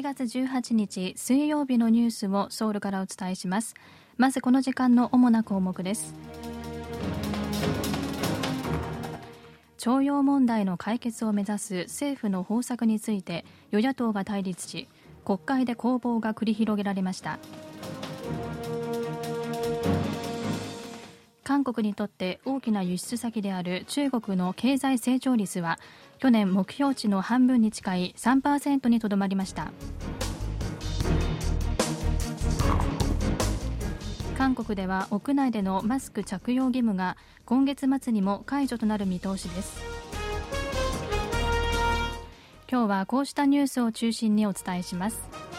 7月18日水曜日のニュースをソウルからお伝えします。まずこの時間の主な項目です。徴用問題の解決を目指す政府の方策について与野党が対立し国会で攻防が繰り広げられました。韓国にとって大きな輸出先である中国の経済成長率は去年目標値の半分に近い3%にとどまりました。韓国では屋内でのマスク着用義務が今月末にも解除となる見通しです。今日はこうしたニュースを中心にお伝えします。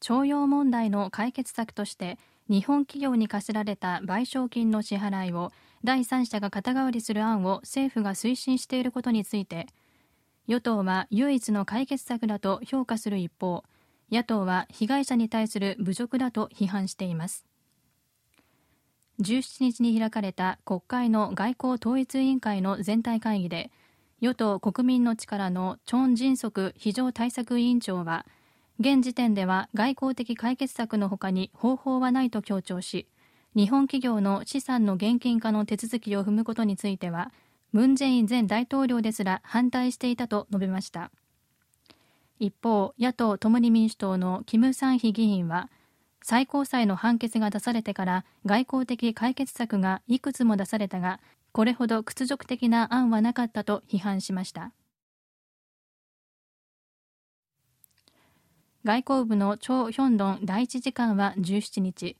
徴用問題の解決策として日本企業に課せられた賠償金の支払いを第三者が肩代わりする案を政府が推進していることについて与党は唯一の解決策だと評価する一方野党は被害者に対する侮辱だと批判しています。17日に開かれた国会の外交統一委員会の全体会議で与党国民の力のチョン・ジンソク非常対策委員長は現時点では外交的解決策のほかに方法はないと強調し日本企業の資産の現金化の手続きを踏むことについてはムン・ジェイン前大統領ですら反対していたと述べました。一方野党共に民主党のキム・サンヒ議員は最高裁の判決が出されてから外交的解決策がいくつも出されたがこれほど屈辱的な案はなかったと批判しました。外交部のチョ・ヒョンドン第一次官は17日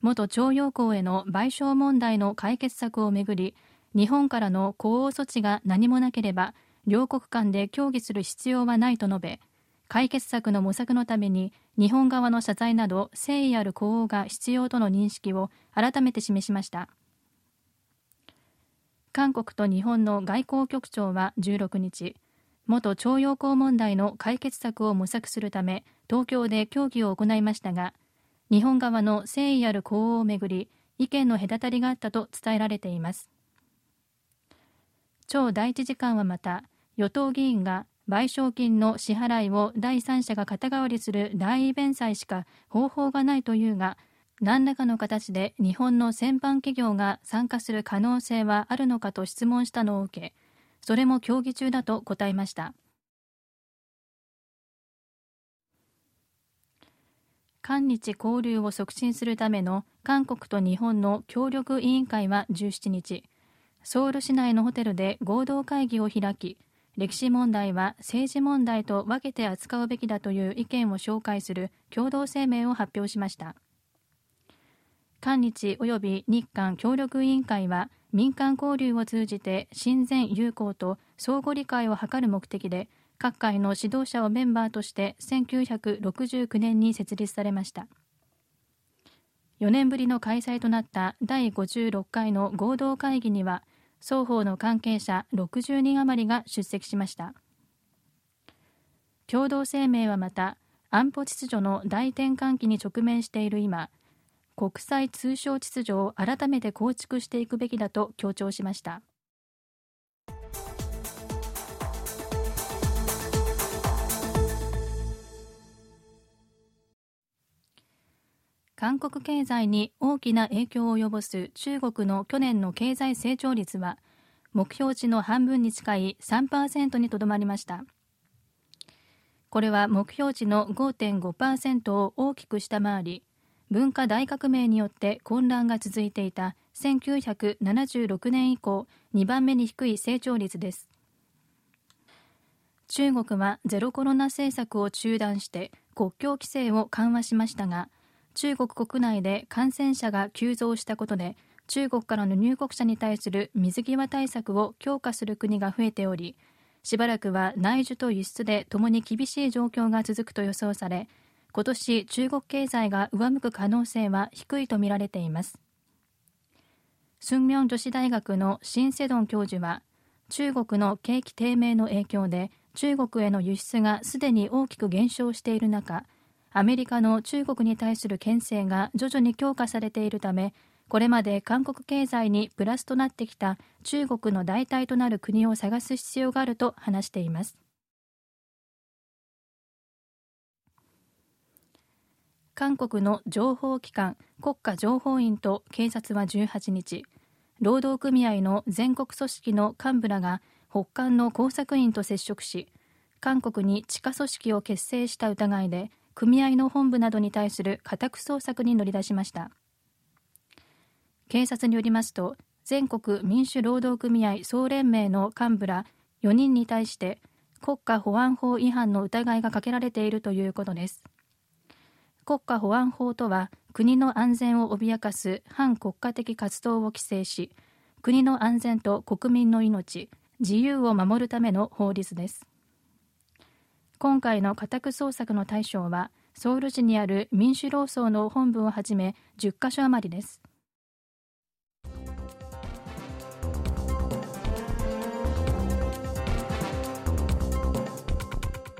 元徴用工への賠償問題の解決策をめぐり日本からの呼応措置が何もなければ両国間で協議する必要はないと述べ解決策の模索のために日本側の謝罪など誠意ある呼応が必要との認識を改めて示しました。韓国と日本の外交局長は16日元徴用工問題の解決策を模索するため東京で協議を行いましたが日本側の誠意ある呼応をめぐり意見の隔たりがあったと伝えられています。超第一次官はまた与党議員が賠償金の支払いを第三者が肩代わりする代位弁済しか方法がないというが何らかの形で日本の先般企業が参加する可能性はあるのかと質問したのを受けそれも協議中だと答えました。韓日交流を促進するための韓国と日本の協力委員会は17日ソウル市内のホテルで合同会議を開き歴史問題は政治問題と分けて扱うべきだという意見を紹介する共同声明を発表しました。韓日及び日韓協力委員会は民間交流を通じて親善友好と相互理解を図る目的で各界の指導者をメンバーとして1969年に設立されました。4年ぶりの開催となった第56回の合同会議には双方の関係者60人余りが出席しました。共同声明はまた安保秩序の大転換期に直面している今国際通商秩序を改めて構築していくべきだと強調しました。韓国経済に大きな影響を及ぼす中国の去年の経済成長率は目標値の半分に近い3%にとどまりました。これは目標値の5.5%を大きく下回り文化大革命によって混乱が続いていた1976年以降2番目に低い成長率です。中国はゼロコロナ政策を中断して国境規制を緩和しましたが中国国内で感染者が急増したことで中国からの入国者に対する水際対策を強化する国が増えておりしばらくは内需と輸出でともに厳しい状況が続くと予想され今年中国経済が上向く可能性は低いとみられています。スンミョン女子大学のシン・セドン教授は中国の景気低迷の影響で中国への輸出がすでに大きく減少している中アメリカの中国に対する牽制が徐々に強化されているためこれまで韓国経済にプラスとなってきた中国の代替となる国を探す必要があると話しています。韓国の情報機関国家情報院と警察は18日労働組合の全国組織の幹部らが北韓の工作員と接触し韓国に地下組織を結成した疑いで組合の本部などに対する家宅捜索に乗り出しました。警察によりますと全国民主労働組合総連盟の幹部ら4人に対して国家保安法違反の疑いがかけられているということです。国家保安法とは国の安全を脅かす反国家的活動を規制し国の安全と国民の命自由を守るための法律です。今回の家宅捜索の対象はソウル市にある民主労総の本部をはじめ10カ所余りです。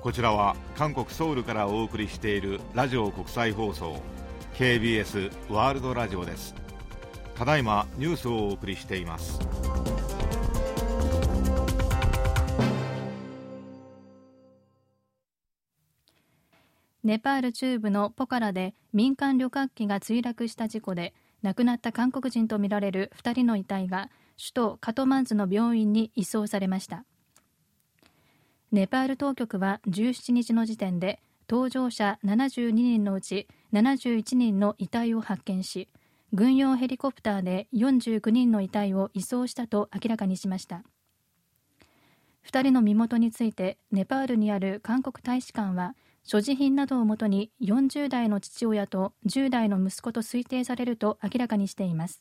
こちらは韓国ソウルからお送りしているラジオ国際放送 KBS ワールドラジオです。ただいまニュースをお送りしています。ネパール中部のポカラで民間旅客機が墜落した事故で亡くなった韓国人とみられる2人の遺体が首都カトマンズの病院に移送されました。ネパール当局は17日の時点で搭乗者72人のうち71人の遺体を発見し軍用ヘリコプターで49人の遺体を移送したと明らかにしました。2人の身元についてネパールにある韓国大使館は所持品などをもとに40代の父親と10代の息子と推定されると明らかにしています。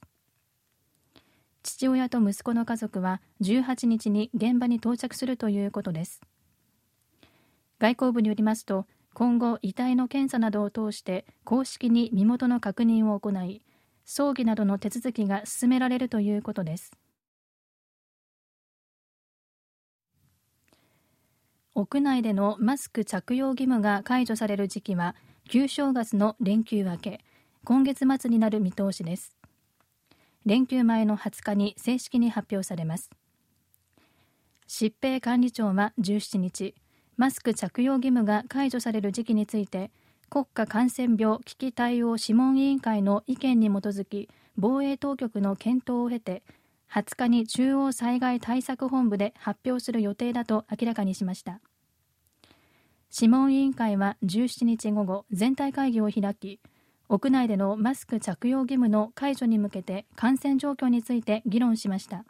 父親と息子の家族は18日に現場に到着するということです。外交部によりますと今後遺体の検査などを通して公式に身元の確認を行い葬儀などの手続きが進められるということです。屋内でのマスク着用義務が解除される時期は旧正月の連休明け今月末になる見通しです。連休前の20日に正式に発表されます。疾病管理庁は17日マスク着用義務が解除される時期について国家感染病危機対応諮問委員会の意見に基づき防衛当局の検討を経て20日に中央災害対策本部で発表する予定だと明らかにしました。諮問委員会は17日午後全体会議を開き屋内でのマスク着用義務の解除に向けて感染状況について議論しました。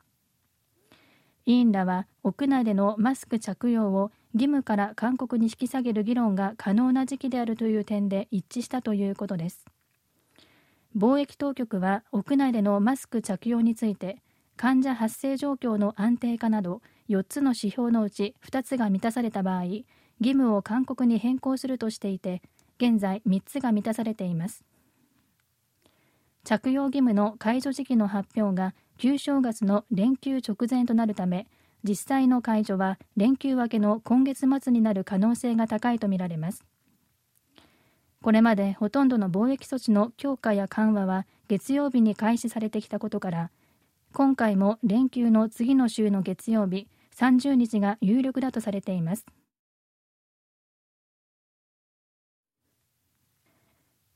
委員らは屋内でのマスク着用を義務から勧告に引き下げる議論が可能な時期であるという点で一致したということです。貿易当局は屋内でのマスク着用について患者発生状況の安定化など4つの指標のうち2つが満たされた場合義務を勧告に変更するとしていて現在3つが満たされています。着用義務の解除時期の発表が旧正月の連休直前となるため実際の解除は連休明けの今月末になる可能性が高いとみられます。これまでほとんどの貿易措置の強化や緩和は月曜日に開始されてきたことから今回も連休の次の週の月曜日30日が有力だとされています。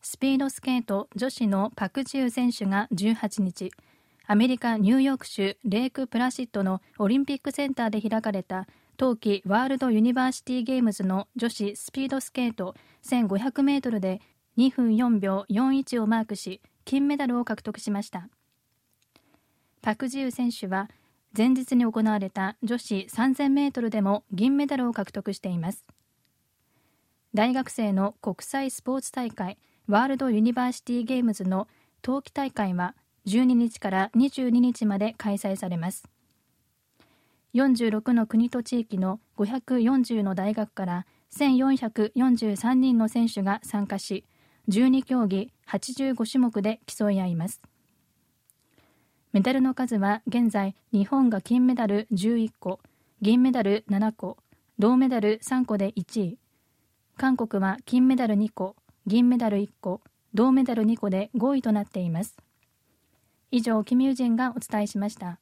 スピードスケート女子のパク・ジュー選手が18日アメリカ・ニューヨーク州レイク・プラシッドのオリンピックセンターで開かれた冬季ワールドユニバーシティゲームズの女子スピードスケート1500メートルで2分4秒41をマークし金メダルを獲得しました。パク・ジウ選手は前日に行われた女子3000メートルでも銀メダルを獲得しています。大学生の国際スポーツ大会ワールドユニバーシティゲームズの冬季大会は12日から22日まで開催されます。46の国と地域の540の大学から1443人の選手が参加し12競技85種目で競い合います。メダルの数は現在日本が金メダル11個銀メダル7個銅メダル3個で1位。韓国は金メダル2個銀メダル1個銅メダル2個で5位となっています。以上キミュージンがお伝えしました。